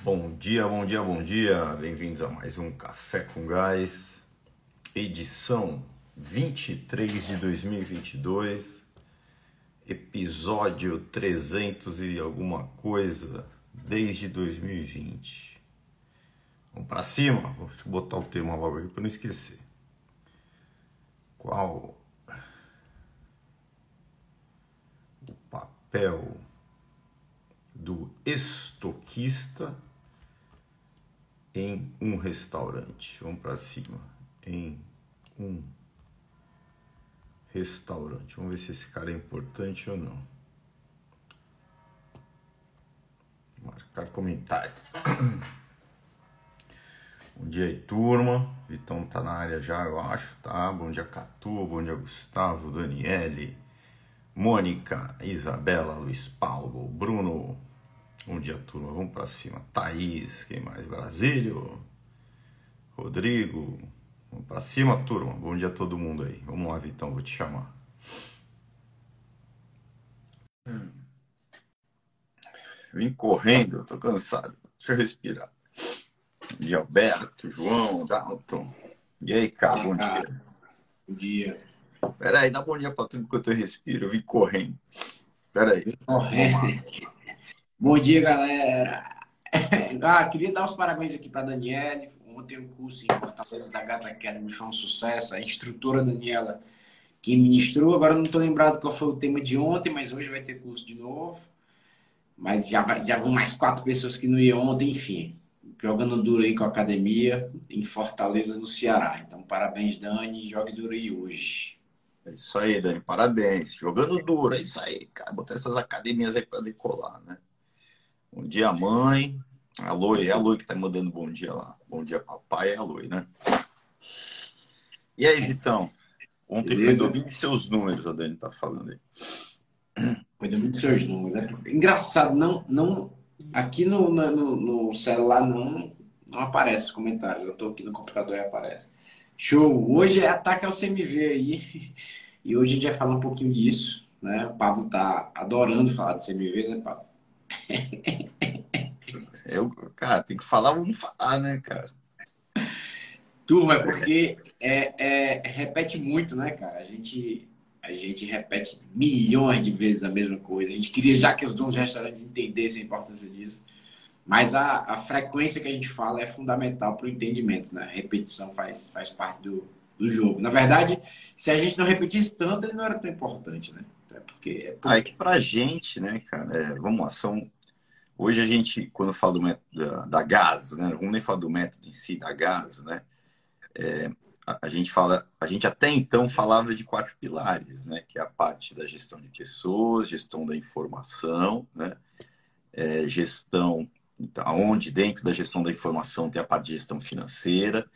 Bom dia, bom dia, bom dia. Bem-vindos a mais um Café com Gás, edição 23 de 2022, episódio 300 e alguma coisa desde 2020. Vamos para cima. Eu botar o tema logo aqui para não esquecer. Qual o papel do estoquista em um restaurante? Vamos para cima. Em um restaurante. Vamos ver se esse cara é importante ou não. Marcar comentário. Bom dia aí, turma. Vitão tá na área já, eu acho, tá? Bom dia, Catu. Bom dia, Gustavo, Daniele, Mônica, Isabela, Luiz Paulo, Bruno. Bom dia, turma. Vamos para cima. Thaís, quem mais? Brasílio, Rodrigo. Vamos para cima, turma. Bom dia a todo mundo aí. Vamos lá, Vitão, vou te chamar. Vim correndo, tô cansado. Deixa eu respirar de Alberto, João, Dalton. E aí, cara, bom cara. dia. Bom dia. Peraí, dá bom dia pra tudo enquanto eu respiro. Eu vim correndo. Peraí. Correndo. Bom dia, galera. Ah, queria dar os parabéns aqui para Daniele. Ontem o curso em Fortaleza da Gás Academy foi um sucesso. A instrutora Daniela que ministrou. Agora não estou lembrado qual foi o tema de ontem, mas hoje vai ter curso de novo. Mas já, já vão mais quatro pessoas que não iam ontem, enfim jogando duro aí com a academia em Fortaleza, no Ceará. Então, parabéns, Dani. Jogue duro aí hoje. É isso aí, Dani. Parabéns. Jogando duro, é isso aí, cara. Botar essas academias aí para decolar, né? Bom dia, mãe. A Loi, é a Loi que tá mandando bom dia lá. Bom dia, papai, é a Loi, né? E aí, Vitão? Ontem Beleza. foi domingo de seus números, a Dani tá falando aí. Foi domingo de seus números, né? Engraçado, não, não Aqui no, no, no, celular não, não aparece os comentários. Eu estou aqui no computador e aparece. Show! Hoje é ataque ao CMV aí. E hoje a gente vai falar um pouquinho disso. Né? O Pablo tá adorando falar de CMV, né, Pablo? Eu, cara, tem que falar, vamos falar, né, cara? Turma, é porque é, é, repete muito, né, cara? A gente a gente repete milhões de vezes a mesma coisa. A gente queria já que os donos restaurantes entendessem a importância disso. Mas a, a frequência que a gente fala é fundamental para o entendimento, né? Repetição faz, faz parte do, do jogo. Na verdade, se a gente não repetisse tanto, ele não era tão importante, né? É porque, é porque... Ah, é que pra gente, né, cara, é, vamos lá, são... Hoje a gente, quando fala do método da, da gás, né, vamos nem falar do método em si, da gás, né, é, a gente fala, a gente até então falava de quatro pilares, né? Que é a parte da gestão de pessoas, gestão da informação, né? É, gestão, então, onde dentro da gestão da informação tem a parte de gestão financeira,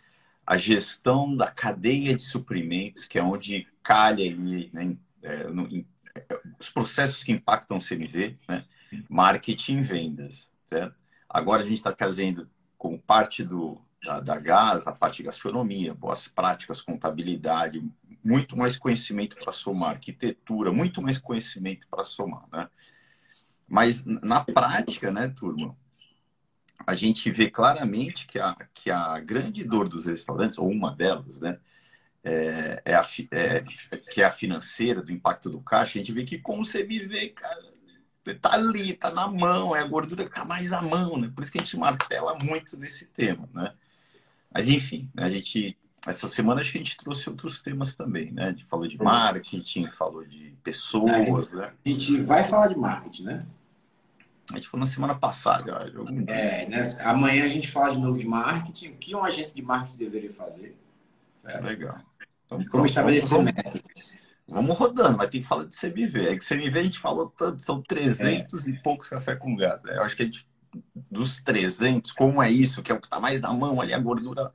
a gestão da cadeia de suprimentos, que é onde calha ali, né? É, no, em, os processos que impactam o CMV, né? Marketing e vendas, certo? Agora a gente está trazendo como parte do, da, da a parte de gastronomia, boas práticas, contabilidade, muito mais conhecimento para somar, arquitetura, muito mais conhecimento para somar, né? Mas na prática, né, turma, a gente vê claramente que a, que a grande dor dos restaurantes, ou uma delas, né, é, é, a, é, que é a financeira, do impacto do caixa, a gente vê que como você viver, cara, tá ali, tá na mão, é a gordura que tá mais à mão, né? Por isso que a gente martela muito nesse tema, né? Mas enfim, né, a gente essa semana acho que a gente trouxe outros temas também, né? A gente falou de marketing, falou de pessoas, né? A gente vai falar de marketing, né? A gente falou na semana passada, É, né? Amanhã a gente fala de novo de marketing, o que uma agência de marketing deveria fazer. Certo? Legal. Então, como pronto, estabelecer metas. Vamos rodando, mas tem que falar de CMV. É que CMV a gente falou tanto, são 300 é. e poucos café com gado. Né? Eu acho que a gente dos 300, como é isso, que é o que está mais na mão ali, a gordura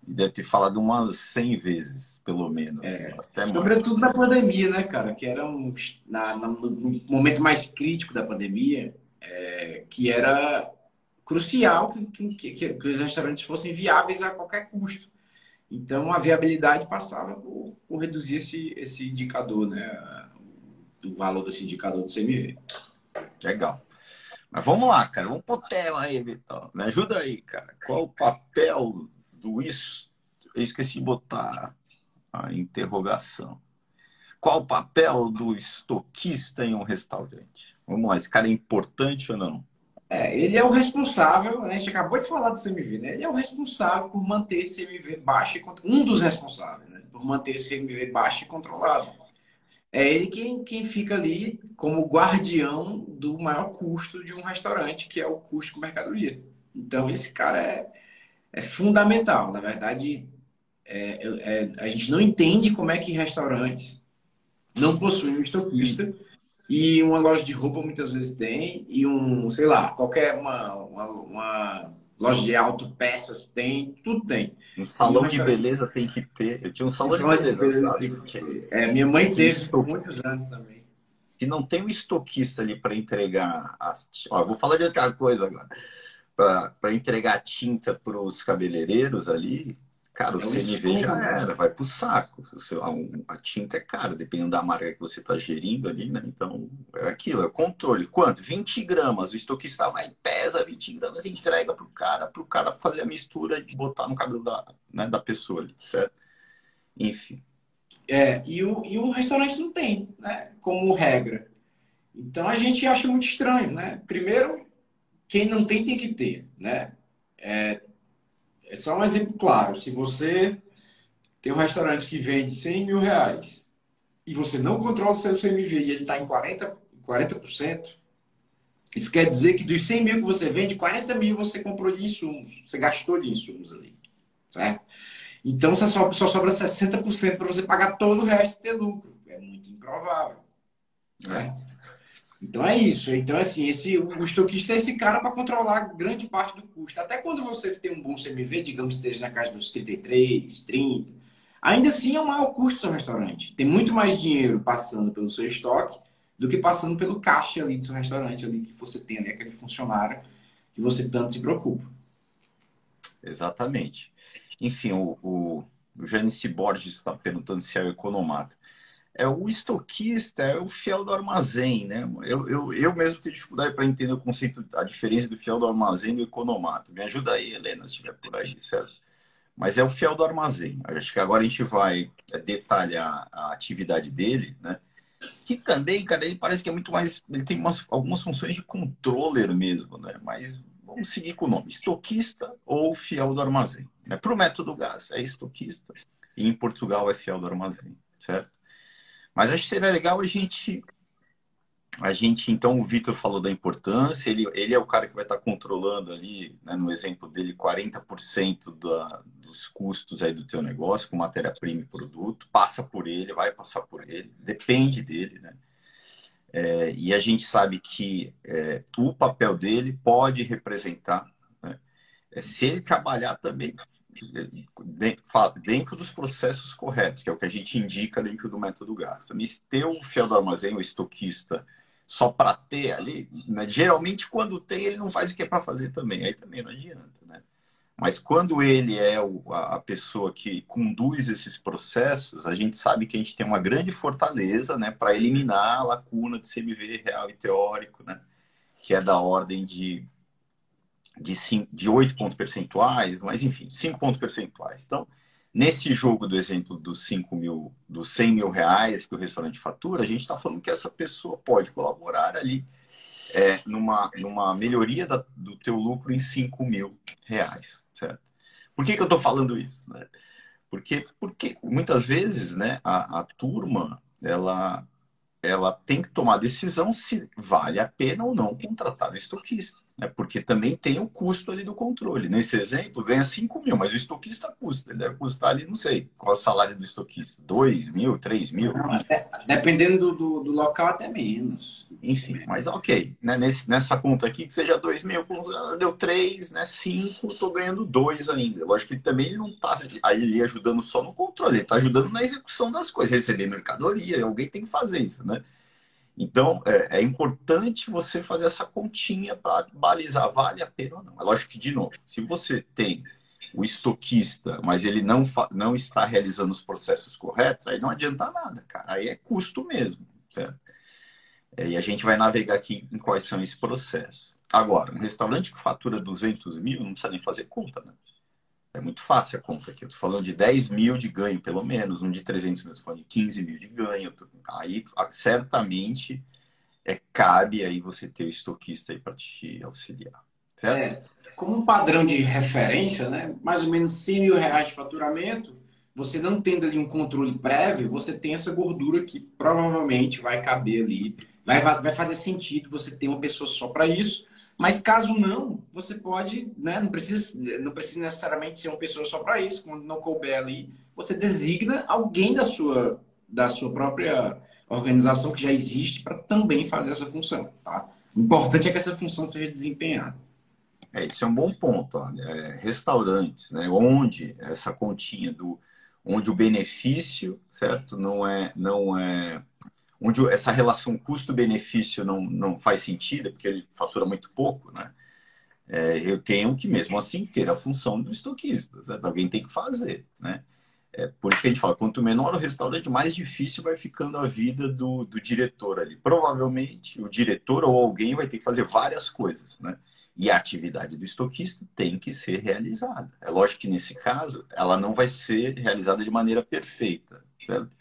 deve ter falado umas 100 vezes, pelo menos. É, sobretudo na pandemia, né, cara? Que era um, na, no momento mais crítico da pandemia, é, que era crucial que, que, que, que, os restaurantes fossem viáveis a qualquer custo. Então, a viabilidade passava por, por reduzir esse, esse indicador, né? O valor desse indicador do CMV. Legal. Mas vamos lá, cara. Vamos pro tema aí, Vitor. Me ajuda aí, cara. Qual o papel do isso? Eu esqueci de botar a interrogação. Qual o papel do estoquista em um restaurante? Vamos lá, esse cara é importante ou não? É, ele é o responsável, a gente acabou de falar do CMV, né? Ele é o responsável por manter esse CMV baixo um dos responsáveis, né? Por manter esse CMV baixo e controlado. É ele quem, quem fica ali como guardião do maior custo de um restaurante, que é o custo com mercadoria. Então, esse cara é, é fundamental. Na verdade, é, é, a gente não entende como é que restaurantes não possuem um estoquista e uma loja de roupa muitas vezes tem e um, sei lá, qualquer uma, uma, uma loja de autopeças tem, tudo tem. Um salão de beleza tem que ter. Eu tinha um salão, de, beleza, de beleza. É, minha mãe teve por muitos anos também. Se não tem um estoquista ali para entregar as. Ó, vou falar de outra coisa agora. Para entregar tinta para os cabeleireiros ali, Cara, o é CNV já né? era, vai pro saco. A, tinta é cara, dependendo da marca que você está gerindo ali, né? Então, é aquilo, é o controle. Quanto? 20 gramas. O estoquista vai, pesa 20 gramas, entrega pro cara, pro cara fazer a mistura e botar no cabelo da, né, da pessoa ali, certo? Enfim. É, e o, e o restaurante não tem, né? Como regra. Então a gente acha muito estranho, né? Primeiro, quem não tem tem que ter, né? É, é só um exemplo claro. Se você tem um restaurante que vende 100 mil reais e você não controla o seu CMV e ele está em 40%, 40%, isso quer dizer que dos 100 mil que você vende, 40 mil você comprou de insumos. Você gastou de insumos ali. Certo? Então só só sobra 60% para você pagar todo o resto e ter lucro. É muito improvável. Certo? Então é isso. Então, assim, esse, o estoquista é esse cara para controlar grande parte do custo. Até quando você tem um bom CMV, digamos que esteja na casa dos 33, 30, ainda assim é o maior custo do seu restaurante. Tem muito mais dinheiro passando pelo seu estoque do que passando pelo caixa ali do seu restaurante, ali que você tem ali, aquele funcionário que você tanto se preocupa. Exatamente. Enfim, o, o, o Janice Borges está perguntando se é o economata é o estoquista, é o fiel do armazém, né? Eu, eu, eu mesmo tenho dificuldade para entender o conceito, a diferença do fiel do armazém e do economata. Me ajuda aí, Helena, se estiver por aí, certo? Mas é o fiel do armazém. Acho que agora a gente vai é, detalhar a atividade dele, né? Que também, cara, ele parece que é muito mais. Ele tem umas, algumas funções de controller mesmo, né? Mas vamos seguir com o nome: estoquista ou fiel do armazém. Né? Para o método gás, é estoquista. E em Portugal é fiel do armazém, certo? Mas acho que seria legal a gente. A gente, então, o Vitor falou da importância, ele, ele é o cara que vai estar controlando ali, né, no exemplo dele, 40% da, dos custos aí do teu negócio, com matéria-prima e produto, passa por ele, vai passar por ele, depende dele, né? É, e a gente sabe que é, o papel dele pode representar, né, é, se ele trabalhar também dentro dos processos corretos, que é o que a gente indica dentro do método gasta. Ter o fiel do armazém, o estoquista, só para ter ali, né? geralmente quando tem, ele não faz o que é para fazer também, aí também não adianta. Né? Mas quando ele é o, a pessoa que conduz esses processos, a gente sabe que a gente tem uma grande fortaleza né, para eliminar a lacuna de CMV real e teórico, né, que é da ordem de de, de 8 pontos percentuais, mas enfim, 5 pontos percentuais. Então, nesse jogo do exemplo dos 5 mil, dos 100 mil reais que o restaurante fatura, a gente está falando que essa pessoa pode colaborar ali é, numa, numa melhoria da, do teu lucro em 5 mil reais, certo? Por que, que eu estou falando isso? Né? Porque, porque muitas vezes né, a, a turma ela, ela tem que tomar decisão se vale a pena ou não contratar o estoquista né? porque também tem o custo ali do controle. Nesse exemplo, ganha 5 mil, mas o estoquista custa. Ele deve custar ali, não sei, qual é o salário do estoquista? 2 mil, 3 mil? Não, até, dependendo do, do, local, até menos. Enfim, mas ok. Né? Nesse, nessa conta aqui, que seja 2 mil, deu 3, né? 5, estou ganhando 2 ainda. Lógico que também ele não está ali ajudando só no controle, ele está ajudando na execução das coisas, receber mercadoria, alguém tem que fazer isso, né? Então, é, é, importante você fazer essa continha para balizar vale a pena ou não. É lógico que, de novo, se você tem o estoquista, mas ele não, não está realizando os processos corretos, aí não adianta nada, cara. Aí é custo mesmo, certo? É, e a gente vai navegar aqui em quais são esses processos. Agora, um restaurante que fatura 200 mil não precisa nem fazer conta, né? É muito fácil a conta aqui. Eu tô falando de 10 mil de ganho, pelo menos. Um de 300 mil, tô falando de 15 mil de ganho. Aí, certamente, é, cabe aí você ter o estoquista aí para te auxiliar. Certo? É, como um padrão de referência, né? Mais ou menos 100 mil reais de faturamento, você não tendo ali um controle prévio, você tem essa gordura que provavelmente vai caber ali. Vai, vai fazer sentido você ter uma pessoa só para isso. Mas caso não, você pode, né? Não precisa, não precisa necessariamente ser uma pessoa só para isso. Quando não couber ali, você designa alguém da sua, da sua própria organização que já existe para também fazer essa função. Tá? O importante é que essa função seja desempenhada. É, esse é um bom ponto. É, restaurantes, né, onde essa continha do, onde o benefício, certo, não é, não é, onde essa relação custo-benefício não, não faz sentido, porque ele fatura muito pouco, né? É, eu tenho que mesmo assim ter a função do estoquista, certo? alguém tem que fazer, né? É por isso que a gente fala, quanto menor o restaurante, mais difícil vai ficando a vida do, do diretor ali. Provavelmente o diretor ou alguém vai ter que fazer várias coisas, né? E a atividade do estoquista tem que ser realizada. É lógico que nesse caso ela não vai ser realizada de maneira perfeita. Certo?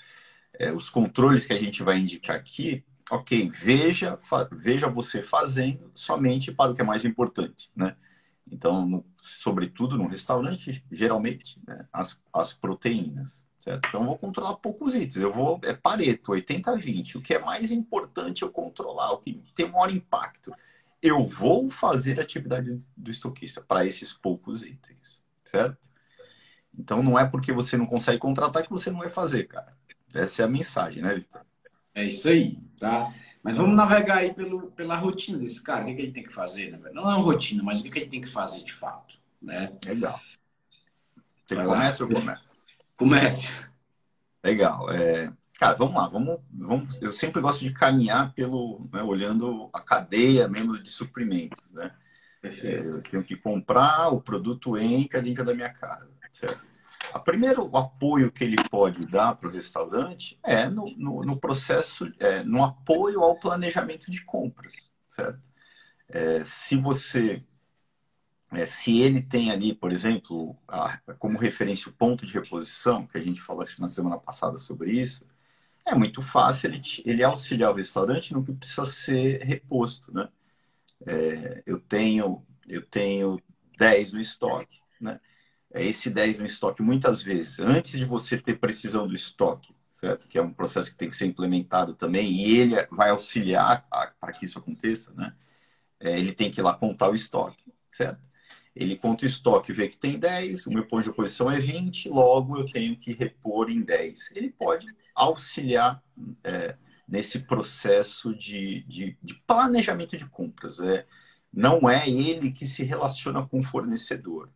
É, os controles que a gente vai indicar aqui, ok, veja, veja você fazendo somente para o que é mais importante, né? Então, no, sobretudo no restaurante, geralmente, né, as, as proteínas, certo? Então, eu vou controlar poucos itens. Eu vou, é Pareto, 80-20. O que é mais importante eu controlar, o que tem maior impacto. Eu vou fazer a atividade do estoquista para esses poucos itens, certo? Então, não é porque você não consegue contratar que você não vai fazer, cara. Essa é a mensagem, né, Vitor? É isso aí, tá? Mas vamos navegar aí pelo, pela rotina desse cara. O que, é que ele tem que fazer? Né? Não é uma rotina, mas o que, é que ele tem que fazer de fato. Né? Legal. Você Vai começa lá. ou começa? Comece. Legal. É, cara, vamos lá. Vamos, vamos, eu sempre gosto de caminhar pelo, né, olhando a cadeia mesmo de suprimentos, né? Perfeito. Eu tenho que comprar, o produto entra dentro da minha casa, certo? O primeiro apoio que ele pode dar para o restaurante é no, no, no processo, é, no apoio ao planejamento de compras, certo? É, se você, é, se ele tem ali, por exemplo, a, como referência o ponto de reposição, que a gente falou na semana passada sobre isso, é muito fácil ele, ele auxiliar o restaurante no que precisa ser reposto, né? É, eu tenho eu tenho 10 no estoque, né? É esse 10 no estoque, muitas vezes, antes de você ter precisão do estoque, certo? Que é um processo que tem que ser implementado também, e ele vai auxiliar para que isso aconteça, né? É, ele tem que ir lá contar o estoque, certo? Ele conta o estoque, vê que tem 10, o meu ponto de oposição é 20, logo eu tenho que repor em 10. Ele pode auxiliar é, nesse processo de, de, de, planejamento de compras. É, não é ele que se relaciona com o fornecedor.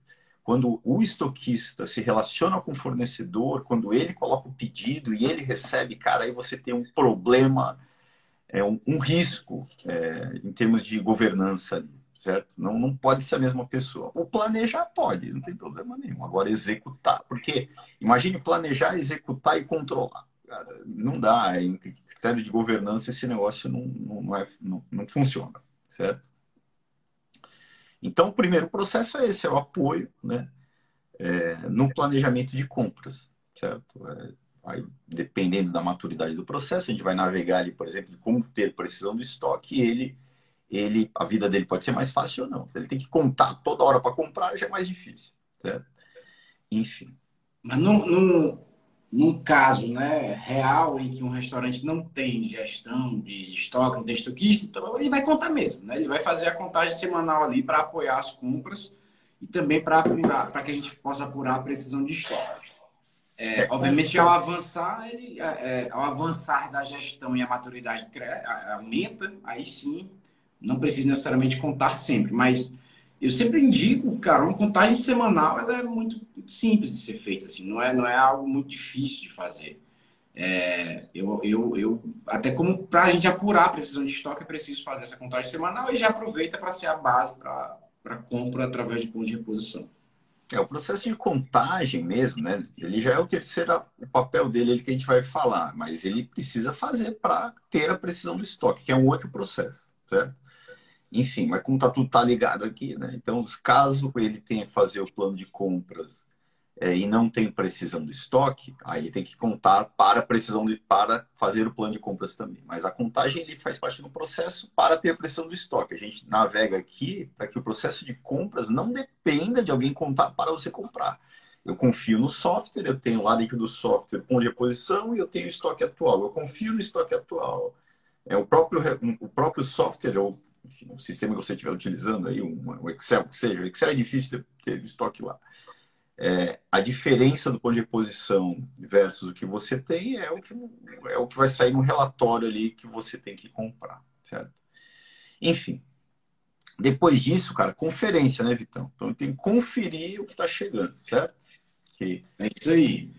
Quando o estoquista se relaciona com o fornecedor, quando ele coloca o pedido e ele recebe, cara, aí você tem um problema, é um, um risco é, em termos de governança, certo? Não, não pode ser a mesma pessoa. O planejar pode, não tem problema nenhum. Agora, executar, porque imagine planejar, executar e controlar. Cara, não dá, em critério de governança esse negócio não, não, não, é, não, não funciona, certo? Então, o primeiro processo é esse, é o apoio né, é, no planejamento de compras, certo? É, aí, dependendo da maturidade do processo, a gente vai navegar ali, por exemplo, de como ter precisão do estoque e ele, ele, a vida dele pode ser mais fácil ou não. Ele tem que contar toda hora para comprar, já é mais difícil, certo? Enfim. Mas não, não, num caso né, real em que um restaurante não tem gestão de estoque, não tem estoquista, então ele vai contar mesmo. Né? Ele vai fazer a contagem semanal ali para apoiar as compras e também para apurar, para que a gente possa apurar a precisão de estoque. É, obviamente, ao avançar, ele, é, é ao avançar da gestão e a maturidade aumenta, aí sim, não precisa necessariamente contar sempre, mas eu sempre indico, cara, uma contagem semanal ela é muito, simples de ser feita, assim, não é, não é algo muito difícil de fazer. É, eu, eu, eu, até como para a gente apurar a precisão de estoque, é preciso fazer essa contagem semanal e já aproveita para ser a base para compra através de ponto de reposição. É, o processo de contagem mesmo, né? Ele já é o terceiro o papel dele ele que a gente vai falar, mas ele precisa fazer para ter a precisão do estoque, que é um outro processo, certo? Enfim, mas como tá tudo tá ligado aqui, né? Então, caso ele tenha que fazer o plano de compras é, e não tem precisão do estoque, aí tem que contar para precisão de, para fazer o plano de compras também. Mas a contagem ele faz parte do processo para ter a precisão do estoque. A gente navega aqui para que o processo de compras não dependa de alguém contar para você comprar. Eu confio no software, eu tenho lá dentro do software ponto de reposição e eu tenho o estoque atual. Eu confio no estoque atual. É o próprio, o próprio software, ou enfim, o sistema que você estiver utilizando aí, um, Excel, que seja. O Excel é difícil de ter estoque lá. É, a diferença do ponto de reposição versus o que você tem é o que, é o que vai sair no relatório ali que você tem que comprar, certo? Enfim, depois disso, cara, conferência, né, Vitão? Então tem que conferir o que está chegando, certo? Que... É isso aí.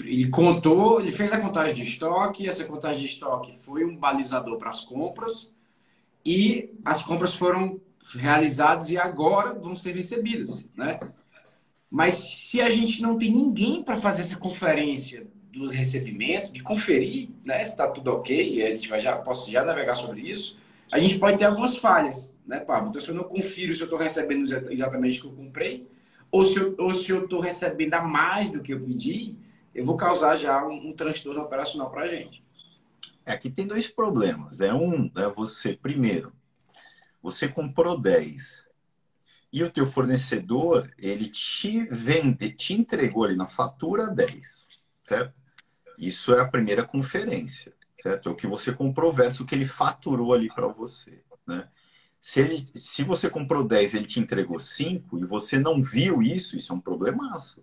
Ele contou, ele fez a contagem de estoque, essa contagem de estoque foi um balizador para as compras e as compras foram realizadas e agora vão ser recebidas, né? Mas se a gente não tem ninguém para fazer essa conferência do recebimento, de conferir, né, se está tudo ok, a gente vai já posso já navegar sobre isso, a gente pode ter algumas falhas, né, Pablo? Então, se eu não confiro se eu estou recebendo exatamente o que eu comprei, ou se eu ou se eu estou recebendo a mais do que eu pedi, eu vou causar já um, um transtorno operacional para a gente. É, aqui tem dois problemas. Né? Um, é você, primeiro, você comprou 10 e o teu fornecedor, ele te vende, te entregou ali na fatura 10, certo? Isso é a primeira conferência, certo? É o que você comprou versus o que ele faturou ali para você, né? Se, ele, se você comprou 10 ele te entregou 5 e você não viu isso, isso é um problemaço.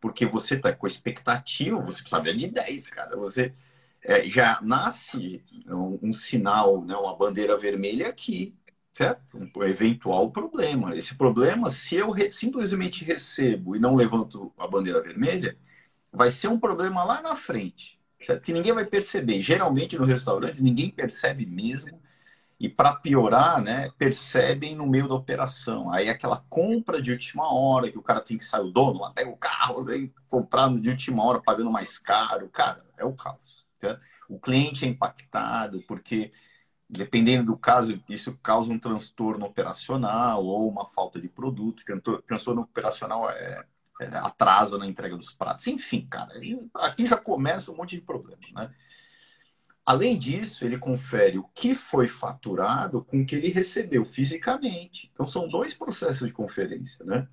Porque você está com expectativa, você precisa de 10, cara. Você, é, já nasce um, um, sinal, né, uma bandeira vermelha aqui, certo? Um eventual problema. Esse problema, se eu re simplesmente recebo e não levanto a bandeira vermelha, vai ser um problema lá na frente, certo? Que ninguém vai perceber. Geralmente no restaurante ninguém percebe mesmo. E para piorar, né, percebem no meio da operação. Aí aquela compra de última hora, que o cara tem que sair, o dono lá pega o carro, vem comprar de última hora, pagando mais caro. Cara, é o caos. Certo? O cliente é impactado porque, dependendo do caso, isso causa um transtorno operacional ou uma falta de produto. Transtorno operacional é, é atraso na entrega dos pratos. Enfim, cara, aqui já começa um monte de problema, né? Além disso, ele confere o que foi faturado com o que ele recebeu fisicamente. Então, são dois processos de conferência, né?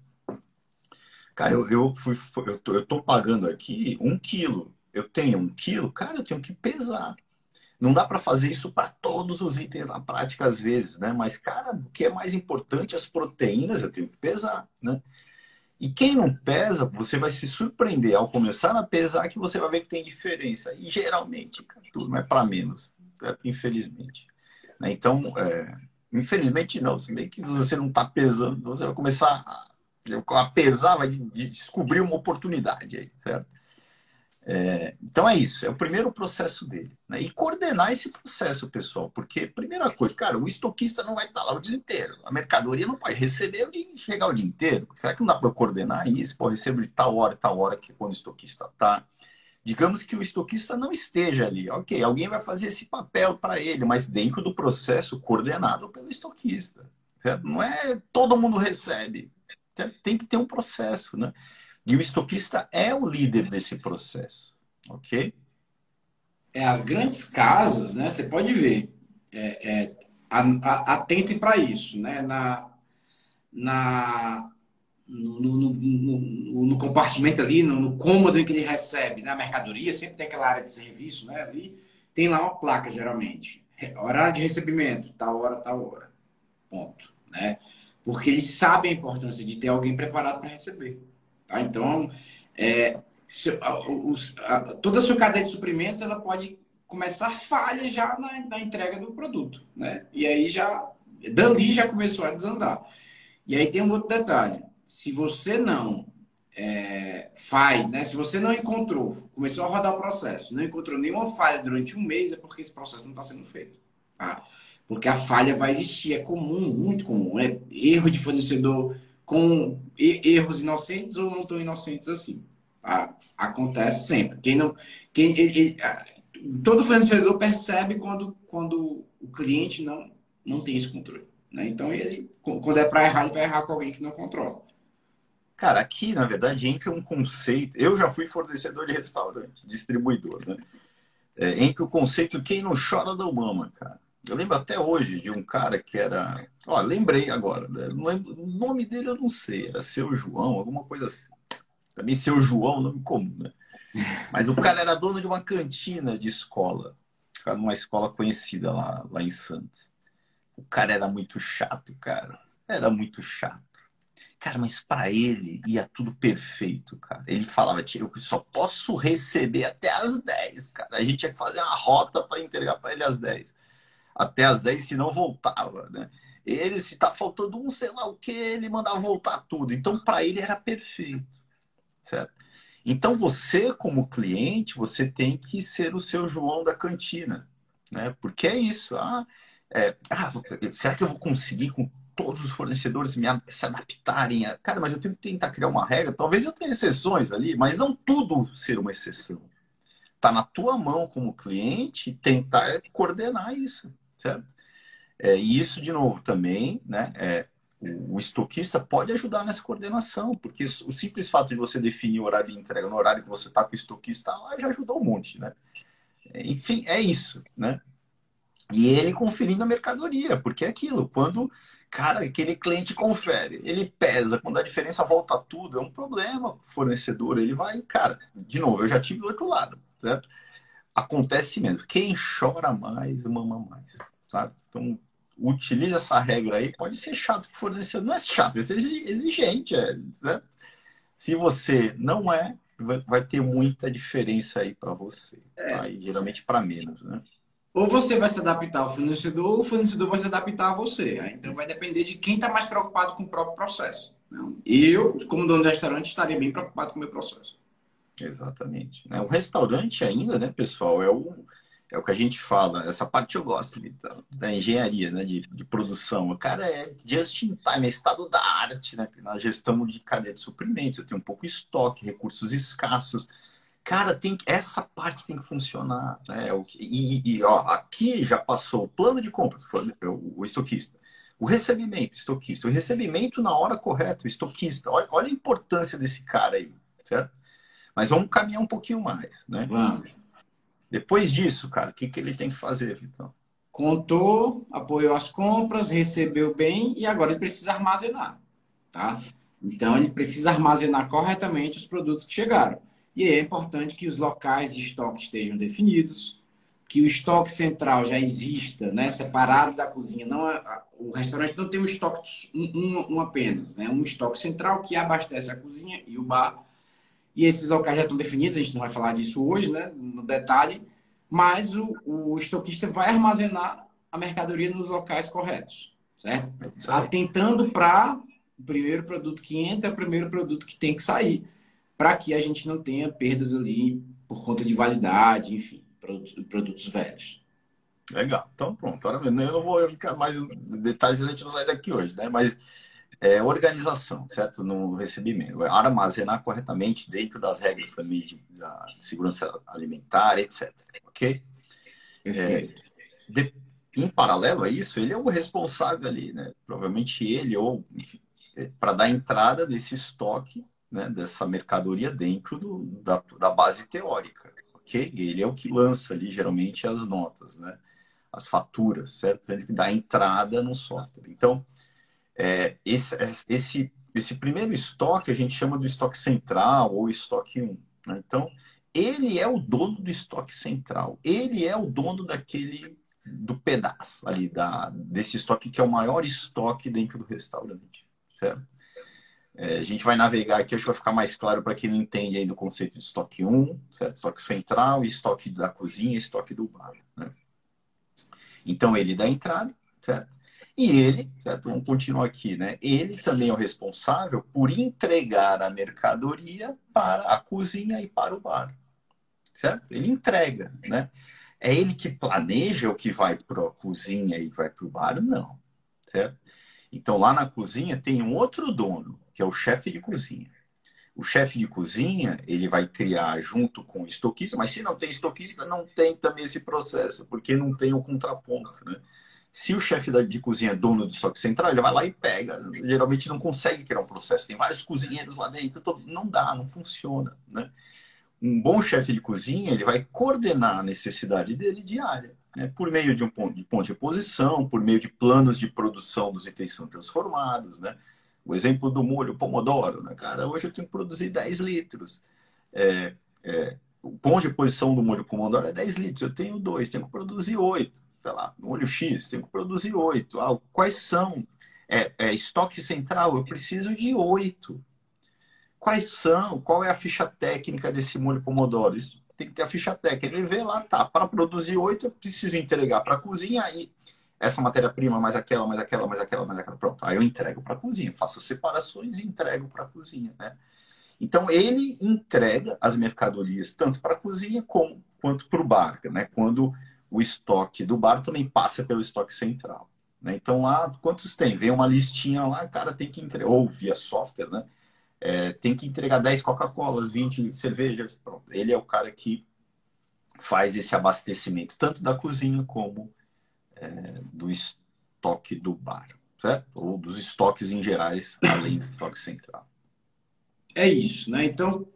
Cara, eu, eu, fui, eu, tô, eu tô pagando aqui um quilo eu tenho um quilo, cara, eu tenho que pesar. Não dá para fazer isso para todos os itens na prática às vezes, né? Mas, cara, o que é mais importante, as proteínas, eu tenho que pesar, né? E quem não pesa, você vai se surpreender ao começar a pesar que você vai ver que tem diferença. E geralmente, cara, tudo não é para menos, certo? infelizmente. Né? Então, é... infelizmente não, se bem que você não está pesando, você vai começar a, a pesar, vai descobrir uma oportunidade aí, certo? É, então é isso, é o primeiro processo dele. Né? E coordenar esse processo, pessoal, porque, primeira coisa, cara, o estoquista não vai estar lá o dia inteiro. A mercadoria não pode receber e chegar o dia inteiro. Será que não dá para coordenar isso? Pô, recebo de tal hora, tal hora que quando o estoquista está. Digamos que o estoquista não esteja ali. Ok, alguém vai fazer esse papel para ele, mas dentro do processo coordenado pelo estoquista. Certo? Não é todo mundo recebe. Certo? Tem que ter um processo, né? E o estoquista é o líder desse processo, ok? É, as grandes casas, né? Você pode ver, é, é, atentem para isso, né? Na, na, no, no, no, no compartimento ali, no, cômodo em que ele recebe, na mercadoria, sempre tem aquela área de serviço, né? Ali tem lá uma placa, geralmente. Horário de recebimento, tal hora, tal hora. Ponto. Né? Porque eles sabem a importância de ter alguém preparado para receber. Tá? Então, é, se, a, a, toda a sua cadeia de suprimentos ela pode começar falha já na, na, entrega do produto, né? E aí já, dali já começou a desandar. E aí tem um outro detalhe. Se você não é, faz, né? Se você não encontrou, começou a rodar o processo, não encontrou nenhuma falha durante um mês, é porque esse processo não está sendo feito. Tá? Porque a falha vai existir, é comum, muito comum. É erro de fornecedor, com erros inocentes ou não tão inocentes assim. Acontece sempre. Quem não, quem, ele, ele, todo fornecedor percebe quando, quando o cliente não, não tem esse controle. Né? Então, ele, quando é para errar, ele vai errar com alguém que não controla. Cara, aqui, na verdade, entra um conceito. Eu já fui fornecedor de restaurante, distribuidor, né? É, entra o conceito quem não chora da mama, cara. Eu lembro até hoje de um cara que era. Ó, lembrei agora. Né? Lembro... o nome dele eu não sei. Era seu João, alguma coisa assim. Também seu João, nome comum, né? Mas o cara era dono de uma cantina de escola. Numa escola conhecida lá, lá em Santos. O cara era muito chato, cara. Era muito chato. Cara, mas para ele ia tudo perfeito, cara. Ele falava, eu só posso receber até as 10, cara. A gente tinha que fazer uma rota para entregar para ele às 10. Até às 10, se não voltava, né? Ele, se tá faltando um, sei lá o que, ele mandava voltar tudo. Então, para ele era perfeito, certo? Então, você, como cliente, você tem que ser o seu João da cantina, né? Porque é isso. Ah, é, ah, será que eu vou conseguir com todos os fornecedores me, se adaptarem? A... Cara, mas eu tenho que tentar criar uma regra. Talvez eu tenha exceções ali, mas não tudo ser uma exceção. Está na tua mão como cliente tentar coordenar isso, certo? É, e isso, de novo, também, né? É, o, o estoquista pode ajudar nessa coordenação, porque o simples fato de você definir o horário de entrega no horário que você está com o estoquista lá já ajudou um monte, né? Enfim, é isso, né? E ele conferindo a mercadoria, porque é aquilo, quando, cara, aquele cliente confere, ele pesa, quando a diferença volta tudo, é um problema o fornecedor, ele vai, cara, de novo, eu já tive do outro lado, certo? Acontece mesmo, quem chora mais, mama mais, sabe? Então, utiliza essa regra aí, pode ser chato que fornecedor, não é chato, é exigente, é, né? Se você não é, vai ter muita diferença aí para você, tá? E geralmente para menos, né? Ou você vai se adaptar ao fornecedor, ou o fornecedor vai se adaptar a você. Então vai depender de quem está mais preocupado com o próprio processo. Eu, como dono do restaurante, estaria bem preocupado com o meu processo. Exatamente. Né? O restaurante ainda, né, pessoal, é o, é o que a gente fala. Essa parte eu gosto, Vitor, da engenharia, né, de, de produção. O cara é just in time, é estado da arte, né, na gestão de cadeia de suprimentos. Eu tenho um pouco estoque, recursos escassos cara, tem essa parte tem que funcionar. Né? E, e ó, aqui já passou o plano de compra, o, o estoquista. O recebimento, estoquista. O recebimento na hora correta, o estoquista. Olha, olha a importância desse cara aí, certo? Mas vamos caminhar um pouquinho mais, né? Vamos. Depois disso, cara, o que, que ele tem que fazer, Vitão? Contou, apoiou as compras, recebeu bem e agora ele precisa armazenar, tá? Então ele precisa armazenar corretamente os produtos que chegaram. E é importante que os locais de estoque estejam definidos, que o estoque central já exista, né, separado da cozinha. Não, o restaurante não tem um estoque um, um, apenas, né, um estoque central que abastece a cozinha e o bar. E esses locais já estão definidos, a gente não vai falar disso hoje, né, no detalhe, mas o, o estoquista vai armazenar a mercadoria nos locais corretos, certo? É Atentando para o primeiro produto que entra, o primeiro produto que tem que sair para que a gente não tenha perdas ali por conta de validade, enfim, produtos, produtos velhos. Legal. Então, pronto. Agora, eu não vou ficar mais detalhes, a gente não sai daqui hoje, né? Mas é, organização, certo? No recebimento. Armazenar corretamente dentro das regras também de, da segurança alimentar, etc. Ok? É, de, em paralelo a isso, ele é o responsável ali, né? Provavelmente ele ou, enfim, é, para dar entrada desse estoque né, dessa mercadoria dentro do, da, da base teórica, ok? Ele é o que lança ali, geralmente, as notas, né? As faturas, certo? Ele que dá entrada no software. Então, é, esse, esse, esse primeiro estoque a gente chama do estoque central ou estoque 1. Né? Então, ele é o dono do estoque central. Ele é o dono daquele do pedaço ali da desse estoque que é o maior estoque dentro do restaurante, certo? É, a gente vai navegar aqui, acho que vai ficar mais claro para quem não entende aí do conceito de estoque 1, certo? Estoque central estoque da cozinha estoque do bar. Né? Então, ele dá entrada, certo? E ele, certo? Vamos continuar aqui, né? Ele também é o responsável por entregar a mercadoria para a cozinha e para o bar, certo? Ele entrega, né? É ele que planeja o que vai para a cozinha e vai para o bar? Não, certo? Então, lá na cozinha tem um outro dono, que é o chefe de cozinha. O chefe de cozinha, ele vai criar junto com o estoquista, mas se não tem estoquista, não tem também esse processo, porque não tem o contraponto, né? Se o chefe de cozinha é dono do estoque central, ele vai lá e pega. Geralmente não consegue criar um processo. Tem vários cozinheiros lá dentro. Não dá, não funciona. Né? Um bom chefe de cozinha, ele vai coordenar a necessidade dele diária. Né? Por meio de um ponto de, ponto de posição, por meio de planos de produção dos itens são transformados. Né? O exemplo do molho pomodoro. Né? Cara, hoje eu tenho que produzir 10 litros. É, é, o pão de posição do molho pomodoro é 10 litros. Eu tenho dois, tenho que produzir 8 sei lá, no olho X, tenho que produzir oito. Ah, quais são? É, é, estoque central, eu preciso de oito. Quais são? Qual é a ficha técnica desse molho pomodoro? Isso tem que ter a ficha técnica. Ele vê lá, tá, para produzir oito, eu preciso entregar para a cozinha, aí essa matéria-prima, mais aquela, mais aquela, mais aquela, mais aquela. Pronto, aí eu entrego para a cozinha, faço separações e entrego para a cozinha, né? Então, ele entrega as mercadorias tanto para a cozinha como, quanto para o bar, né? Quando o estoque do bar também passa pelo estoque central. Né? Então lá, quantos tem? Vem uma listinha lá, cara tem que entregar, ou via software, né? É, tem que entregar 10 Coca-Colas, 20 cervejas. Pronto. Ele é o cara que faz esse abastecimento, tanto da cozinha como é, do estoque do bar, certo? Ou dos estoques em gerais, além do estoque central. É isso, né? Então,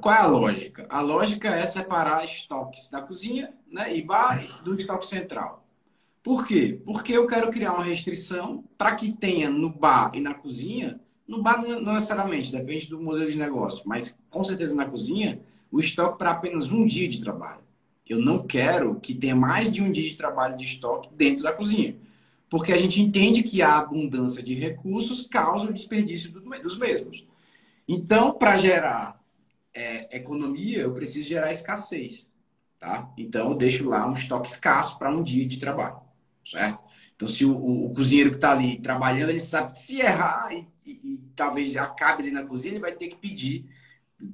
qual é a lógica? A lógica é separar estoques da cozinha né, e bar do estoque central. Por quê? Porque eu quero criar uma restrição para que tenha no bar e na cozinha, no bar não necessariamente, depende do modelo de negócio, mas com certeza na cozinha, o estoque para apenas um dia de trabalho. Eu não quero que tenha mais de um dia de trabalho de estoque dentro da cozinha. Porque a gente entende que a abundância de recursos causa o desperdício dos mesmos. Então, para gerar é, economia, eu preciso gerar escassez. Tá? Então, eu deixo lá um estoque escasso para um dia de trabalho. Certo? Então, se o, o, o cozinheiro que está ali trabalhando, ele sabe que se errar e, e, e, talvez acabe ali na cozinha, ele vai ter que pedir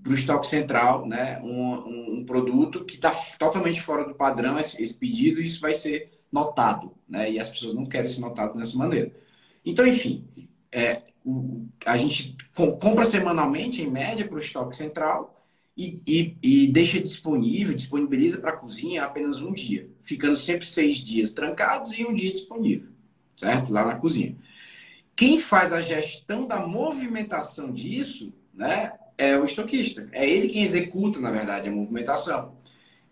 para o estoque central né, um, um, um produto que está totalmente fora do padrão, esse, esse pedido, e isso vai ser notado. Né? E as pessoas não querem ser notadas dessa maneira. Então, enfim, é, a gente compra semanalmente, em média, para o estoque central e, e, e deixa disponível, disponibiliza para a cozinha apenas um dia, ficando sempre seis dias trancados e um dia disponível, certo? Lá na cozinha. Quem faz a gestão da movimentação disso, né, é o estoquista. É ele quem executa, na verdade, a movimentação.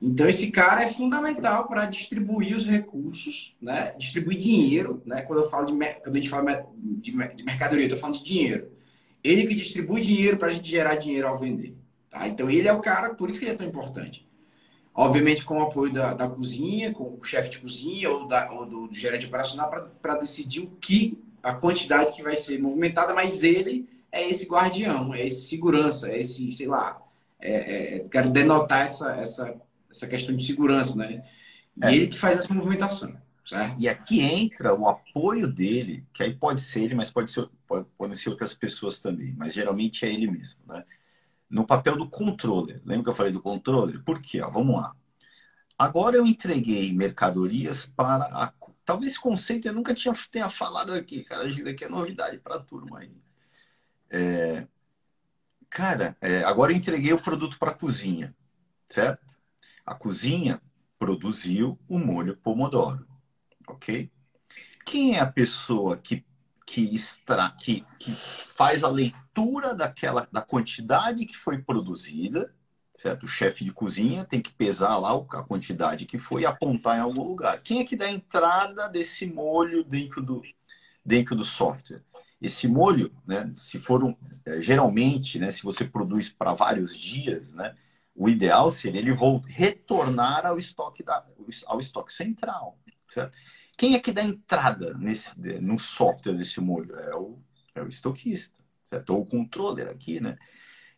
Então, esse cara é fundamental para distribuir os recursos, né? distribuir dinheiro. Né? Quando, eu falo de, quando a gente fala de, de mercadoria, eu estou falando de dinheiro. Ele que distribui dinheiro para a gente gerar dinheiro ao vender. Tá? Então, ele é o cara, por isso que ele é tão importante. Obviamente, com o apoio da, da cozinha, com o chefe de cozinha ou, da, ou do, do gerente operacional, para decidir o que, a quantidade que vai ser movimentada, mas ele é esse guardião, é esse segurança, é esse, sei lá, é, é, quero denotar essa, essa essa questão de segurança, né? E é. ele que faz essa movimentação. Certo? E aqui entra o apoio dele, que aí pode ser ele, mas pode ser, pode, podem ser outras pessoas também, mas geralmente é ele mesmo, né? No papel do controller. Lembra que eu falei do controller? Por quê? Ó, vamos lá. Agora eu entreguei mercadorias para a. Talvez esse conceito eu nunca tinha, tenha falado aqui, cara. Isso daqui é novidade para a turma aí. É... Cara, é... agora eu entreguei o produto para a cozinha, certo? A cozinha produziu o molho pomodoro, ok? Quem é a pessoa que que, extra, que, que faz a leitura daquela da quantidade que foi produzida, certo? O chefe de cozinha tem que pesar lá a quantidade que foi e apontar em algum lugar. Quem é que dá a entrada desse molho dentro do dentro do software? Esse molho, né, se for um, é, geralmente, né, se você produz para vários dias, né, o ideal seria ele retornar ao estoque, da, ao estoque central. Certo? Quem é que dá entrada nesse, no software desse molho? É o, é o estoquista, certo? Ou o controller aqui, né?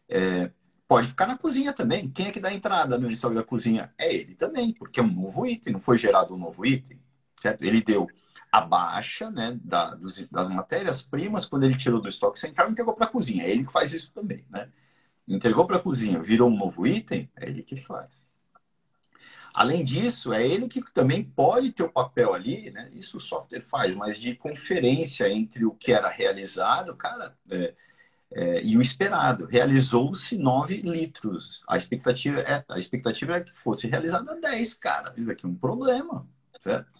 É, pode ficar na cozinha também. Quem é que dá entrada no estoque da cozinha? É ele também, porque é um novo item, não foi gerado um novo item, certo? Ele deu a baixa né, da, dos, das matérias-primas quando ele tirou do estoque central e entregou para a cozinha. É ele que faz isso também, né? Entregou para a cozinha, virou um novo item, é ele que faz. Além disso, é ele que também pode ter o papel ali, né? Isso o software faz, mas de conferência entre o que era realizado, cara, é, é, e o esperado. Realizou-se 9 litros. A expectativa, é, a expectativa é que fosse realizada 10, cara. Isso aqui é um problema, certo?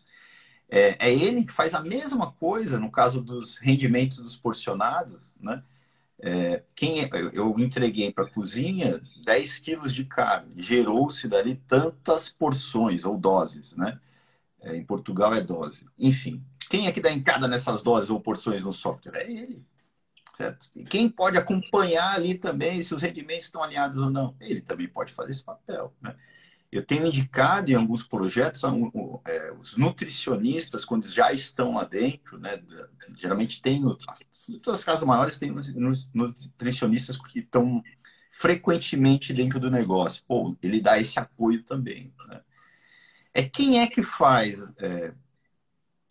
É, é, ele que faz a mesma coisa no caso dos rendimentos dos porcionados, né? É, quem é, eu entreguei para a cozinha 10 quilos de carne, gerou-se dali tantas porções ou doses, né? É, em Portugal é dose. Enfim, quem é que dá entrada nessas doses ou porções no software? É ele. Certo? E quem pode acompanhar ali também se os rendimentos estão alinhados ou não? Ele também pode fazer esse papel. Né? Eu tenho indicado em alguns projetos é, os nutricionistas, quando já estão lá dentro, né, geralmente tem, todas as casas maiores têm nutricionistas que estão frequentemente dentro do negócio. Pô, ele dá esse apoio também. Né? É quem é que faz é,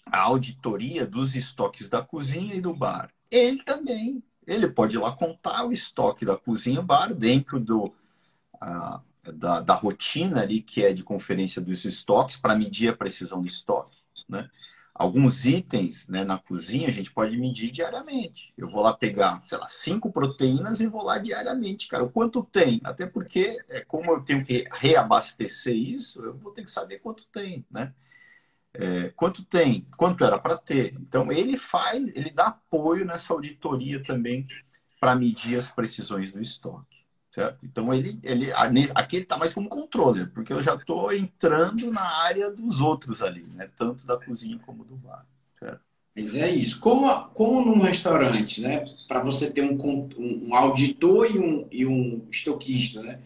a auditoria dos estoques da cozinha e do bar? Ele também. Ele pode ir lá contar o estoque da cozinha e bar dentro do, da, da rotina ali, que é de conferência dos estoques, para medir a precisão do estoque. Né? Alguns itens né, na cozinha a gente pode medir diariamente. Eu vou lá pegar, sei lá, cinco proteínas e vou lá diariamente, cara. O quanto tem? Até porque, é, como eu tenho que reabastecer isso, eu vou ter que saber quanto tem, né? É, quanto tem? Quanto era para ter? Então, ele faz, ele dá apoio nessa auditoria também para medir as precisões do estoque. Certo? Então ele, ele aqui ele está mais como controller, porque eu já estou entrando na área dos outros ali, né? Tanto da cozinha como do bar. Certo? Mas é isso. Como, como num restaurante, né? Para você ter um, um, auditor e um, e um estoquista, né?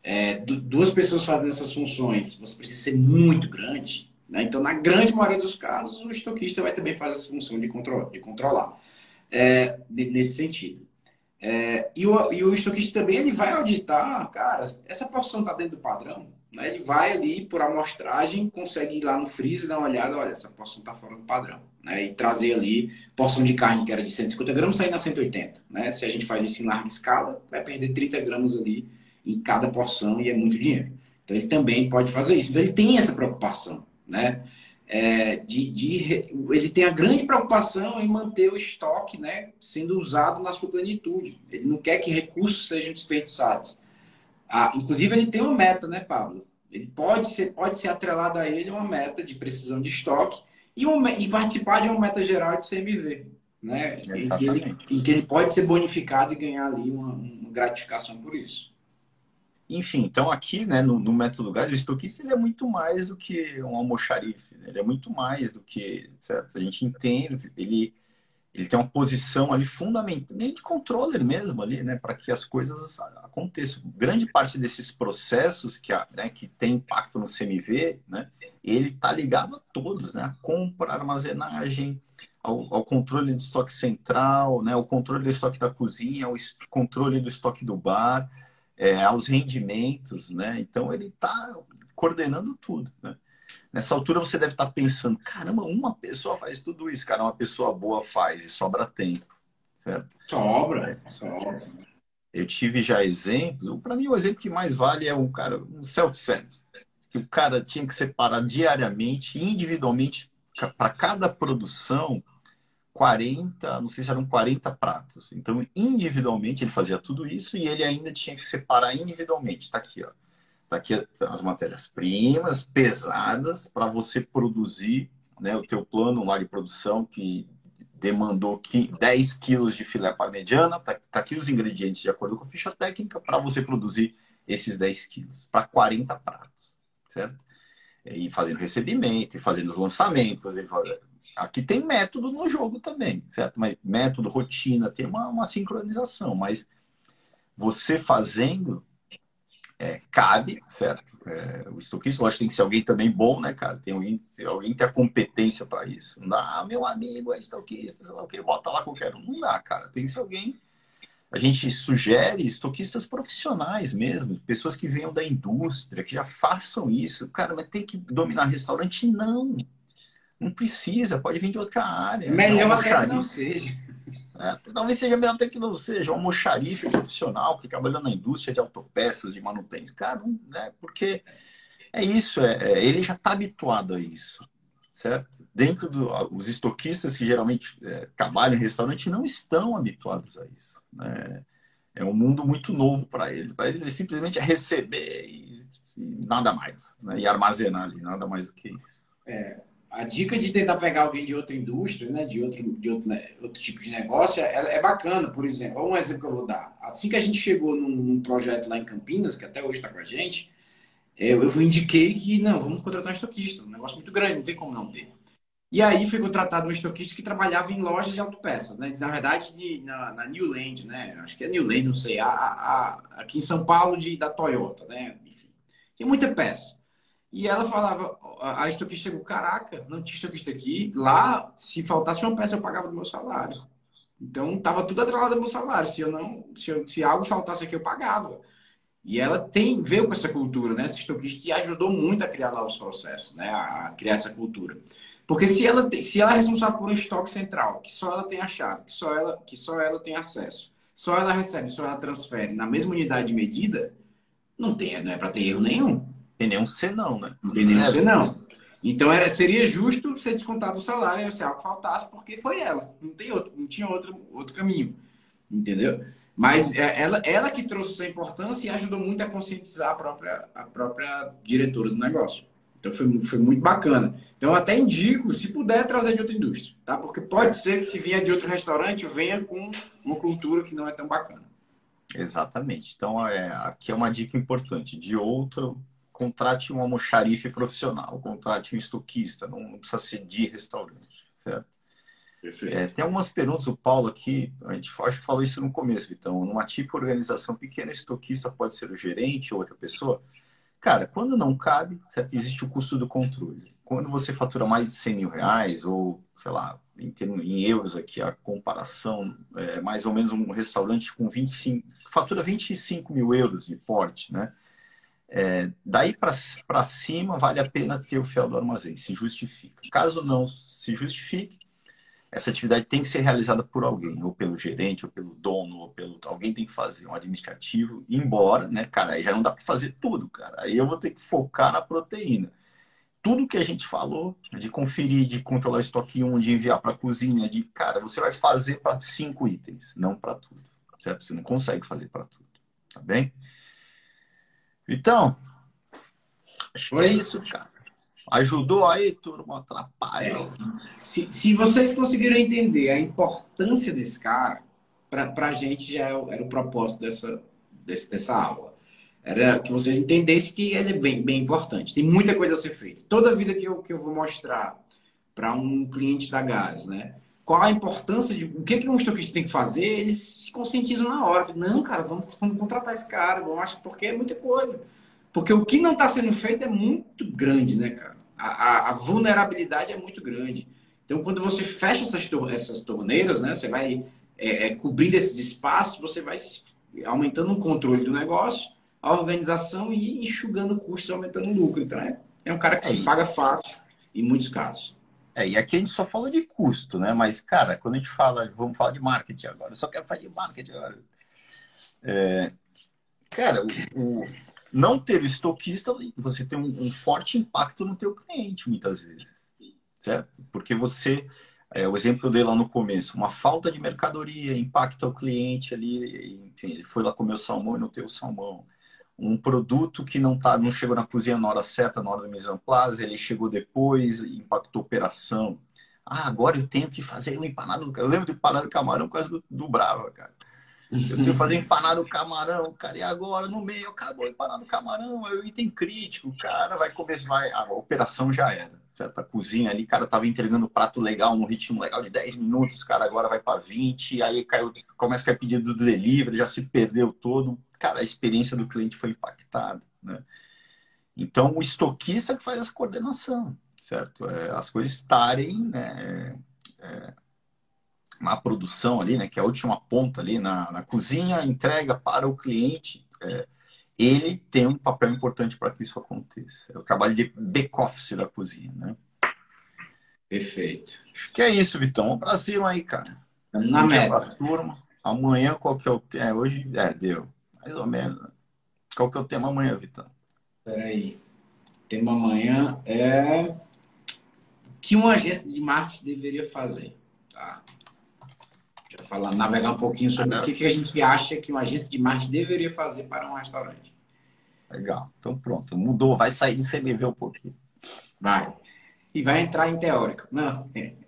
É, duas pessoas fazendo essas funções, você precisa ser muito grande. Né? Então, na grande maioria dos casos, o estoquista vai também fazer essa função de, control, de controlar. É, nesse sentido. É, e, o, e o estoquista também ele vai auditar, cara, essa porção está dentro do padrão. Né? Ele vai ali por amostragem, consegue ir lá no freezer, dar uma olhada, olha, essa porção está fora do padrão. Né? E trazer ali porção de carne que era de 150 gramas, sair na 180. Né? Se a gente faz isso em larga escala, vai perder 30 gramas ali em cada porção e é muito dinheiro. Então ele também pode fazer isso. Então ele tem essa preocupação. Né? É, de, de, ele tem a grande preocupação em manter o estoque né, sendo usado na sua plenitude. Ele não quer que recursos sejam desperdiçados. Ah, inclusive, ele tem uma meta, né, Pablo? Ele pode ser, pode ser atrelado a ele uma meta de precisão de estoque e, uma, e participar de uma meta geral de CMV. Né? Em que, ele, em que ele pode ser bonificado e ganhar ali uma, uma gratificação por isso. Enfim, então aqui, né, no, no método GAS, o estoquista ele é muito mais do que um almoxarife, né? ele é muito mais do que, certo? A gente entende, ele, ele tem uma posição ali fundamental, nem de controller mesmo ali, né, para que as coisas aconteçam. Grande parte desses processos que, né, que tem impacto no CMV, né, ele está ligado a todos, né, a compra, a armazenagem, ao, ao, controle do estoque central, né, ao controle do estoque da cozinha, ao controle do estoque do bar, é, aos rendimentos, né? Então ele está coordenando tudo, né? Nessa altura você deve estar tá pensando, caramba, uma pessoa faz tudo isso, cara, uma pessoa boa faz e sobra tempo, certo? Sobra, é. sobra. Eu tive já exemplos, para mim o exemplo que mais vale é um cara, um self-service, que o cara tinha que separar diariamente, individualmente, para cada produção, 40, não sei se eram 40 pratos. Então, individualmente, ele fazia tudo isso e ele ainda tinha que separar individualmente. Está aqui, ó. Está aqui as matérias-primas pesadas para você produzir né, o teu plano lá de produção que demandou 10 quilos de filé parmegiana. Está tá aqui os ingredientes de acordo com a ficha técnica para você produzir esses 10 quilos para 40 pratos, certo? E fazendo recebimento, e fazendo os lançamentos, e Aqui tem método no jogo também, certo? Mas método, rotina, tem uma, uma sincronização, mas você fazendo é, cabe, certo? É, o estoquista, lógico, tem que ser alguém também bom, né, cara? Tem alguém, alguém ter a competência para isso. Não dá, ah, meu amigo é estoquista, sei lá o que, bota lá qualquer um. Não dá, cara. Tem que ser alguém. A gente sugere estoquistas profissionais mesmo, pessoas que venham da indústria, que já façam isso. Cara, mas tem que dominar restaurante? Não. Não precisa, pode vir de outra área. Melhor até que não seja. É, talvez seja melhor até que não seja um almoxarife profissional que trabalha na indústria de autopeças, de manutenção. Cara, né, porque é isso, é, é ele já está habituado a isso, certo? Dentro dos estoquistas que geralmente é, trabalham em restaurante não estão habituados a isso. Né? É um mundo muito novo para eles. Para eles é simplesmente receber e, e nada mais, né? e armazenar ali, nada mais do que isso. É, a dica de tentar pegar alguém de outra indústria, né, de outro, de outro, né, outro tipo de negócio, é, é bacana, por exemplo. Um exemplo que eu vou dar. Assim que a gente chegou num, num projeto lá em Campinas, que até hoje está com a gente, eu, eu indiquei que, não, vamos contratar um estoquista, um negócio muito grande, não tem como não ter. E aí foi contratado um estoquista que trabalhava em lojas de autopeças, né? Na verdade, de, na, na Newland, né? Acho que é Newland, não sei. A, a, aqui em São Paulo, de, da Toyota, né? Enfim, tem muita peça. E ela falava, a estoquista chegou, caraca, não tinha estoquista aqui. Lá, se faltasse uma peça, eu pagava do meu salário. Então, estava tudo atrelado ao meu salário. Se, eu não, se, eu, se algo faltasse aqui, eu pagava. E ela tem veio com essa cultura, né? Essa estoquista e ajudou muito a criar novos processos, né? A criar essa cultura. Porque se ela, tem, se ela é responsável por um estoque central, que só ela tem a chave, que só ela, que só ela tem acesso, só ela recebe, só ela transfere na mesma unidade de medida, não, tem, não é para ter erro nenhum. Tem nenhum senão, né? Não tem nenhum senão. Então era, seria justo ser descontado o salário se algo faltasse, porque foi ela. Não, tem outro, não tinha outro, outro caminho. Entendeu? Mas é, ela, ela que trouxe essa importância e ajudou muito a conscientizar a própria, a própria diretora do negócio. Então foi, foi muito bacana. Então eu até indico, se puder, trazer de outra indústria, tá? Porque pode ser que se vier de outro restaurante, venha com uma cultura que não é tão bacana. Exatamente. Então é, aqui é uma dica importante. De outro, contrate um almoxarife profissional, contrate um estoquista, não, não precisa ser de restaurante, certo? É, tem algumas perguntas, o Paulo aqui, a gente acho que falou isso no começo, então, numa típica organização pequena, estoquista pode ser o gerente ou outra pessoa. Cara, quando não cabe, certo? existe o custo do controle. Quando você fatura mais de 100 mil reais, ou, sei lá, em, termos, em euros aqui, a comparação, é mais ou menos um restaurante com 25, fatura 25 mil euros de porte, né? É, daí para cima, vale a pena ter o fiel do armazém, se justifica. Caso não se justifique, essa atividade tem que ser realizada por alguém, ou pelo gerente, ou pelo dono, ou pelo. Alguém tem que fazer, um administrativo, embora, né, cara, aí já não dá para fazer tudo, cara. Aí eu vou ter que focar na proteína. Tudo que a gente falou, de conferir, de controlar estoque 1, de enviar para a cozinha, de, cara, você vai fazer para cinco itens, não para tudo, certo? Você não consegue fazer para tudo, tá bem? Então, acho que é isso, cara. Ajudou aí, turma? Atrapalha. É. Se, se vocês conseguiram entender a importância desse cara, para a gente já é era o propósito dessa, desse, dessa aula. Era que vocês entendessem que ele é bem, bem importante. Tem muita coisa a ser feita. Toda vida que eu, que eu vou mostrar para um cliente da Gás, né? Qual a importância de. O que, que um estoquista tem que fazer? Eles se conscientizam na hora. Não, cara, vamos, vamos contratar esse cara, vamos achar, porque é muita coisa. Porque o que não está sendo feito é muito grande, né, cara? A, a, a, vulnerabilidade é muito grande. Então, quando você fecha essas, essas torneiras, né, você vai é, é, cobrindo esses espaços, você vai aumentando o controle do negócio, a organização e enxugando custos, aumentando o lucro. Então, é, é um cara que se paga fácil em muitos casos. É, e aqui a gente só fala de custo, né? Mas, cara, quando a gente fala, vamos falar de marketing agora, eu só quero falar de marketing agora. É, cara, o, o, não ter o estoquista, você tem um, um, forte impacto no teu cliente, muitas vezes, certo? Porque você, é, o exemplo que eu dei lá no começo, uma falta de mercadoria impacta o cliente ali, enfim, ele foi lá comer o salmão e não tem o salmão um produto que não tá, não chegou na cozinha na hora certa, na hora da mise en place, ele chegou depois, impactou a operação. Ah, agora eu tenho que fazer um empanado. Eu lembro de empanado de camarão por causa do, do Brava, cara. Eu tenho que fazer empanado camarão, cara, e agora no meio acabou empanado camarão, é o item crítico, cara, vai começar, vai, a operação já era, certo? A cozinha ali, cara, tava entregando prato legal, no ritmo legal de 10 minutos, cara, agora vai para 20, aí caiu, começa a cair pedido do delivery, já se perdeu todo, cara, a experiência do cliente foi impactada, né? Então, o estoquista que faz essa coordenação, certo? É, as coisas estarem né, é, na produção ali, né, que é a última ponta ali na, na cozinha, entrega para o cliente, é, ele tem um papel importante para que isso aconteça. É o trabalho de back-office da cozinha, né? Perfeito. Acho que é isso, Vitão. Para cima aí, cara. Na meta. Turma. Amanhã, qual que é o? É, hoje, é, deu. Mais ou menos. Qual que é o tema amanhã, Vitão? Peraí. O tema amanhã é o que uma agência de marketing deveria fazer. Tá? Deixa eu falar, navegar um pouquinho sobre ah, o que, que a gente acha que uma agência de marketing deveria fazer para um restaurante. Legal. Então pronto. Mudou. Vai sair de CMV um pouquinho. Vai. e vai entrar em teórico. Não.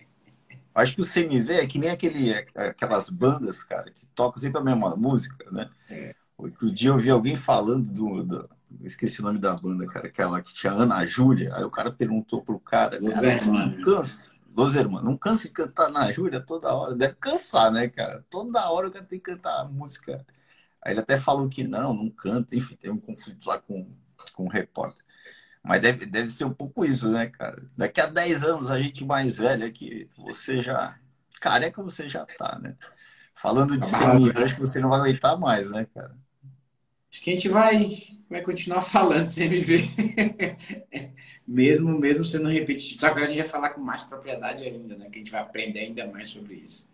Acho que o CMV é que nem aquele, aquelas bandas, cara, que tocam sempre a mesma música, né? É. Outro dia eu vi alguém falando do, do, Esqueci o nome da banda, cara, aquela que tinha Ana Júlia. Aí o cara perguntou pro cara, Los cara, não cansa. Los Hermanos, não cansa de cantar Ana Júlia toda hora. Deve cansar, né, cara? Toda hora o cara tem que cantar música. Aí ele até falou que não, não canta. Enfim, tem um conflito lá com, com o repórter. Mas deve, deve ser um pouco isso, né, cara? Daqui a 10 anos, a gente mais velha que você já. Careca você já tá, né? Falando de semi, acho que você não vai aguentar mais, né, cara? Acho que a gente vai, vai continuar falando CMV. mesmo, mesmo sendo repetitivo. Só que a gente vai falar com mais propriedade ainda, né? Que a gente vai aprender ainda mais sobre isso.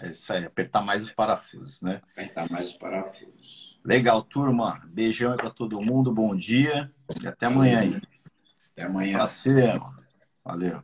É isso aí, apertar mais os parafusos, né? Apertar mais os parafusos. Legal, turma. Beijão para todo mundo, bom dia e até amanhã aí. Até amanhã. Prazer. Valeu.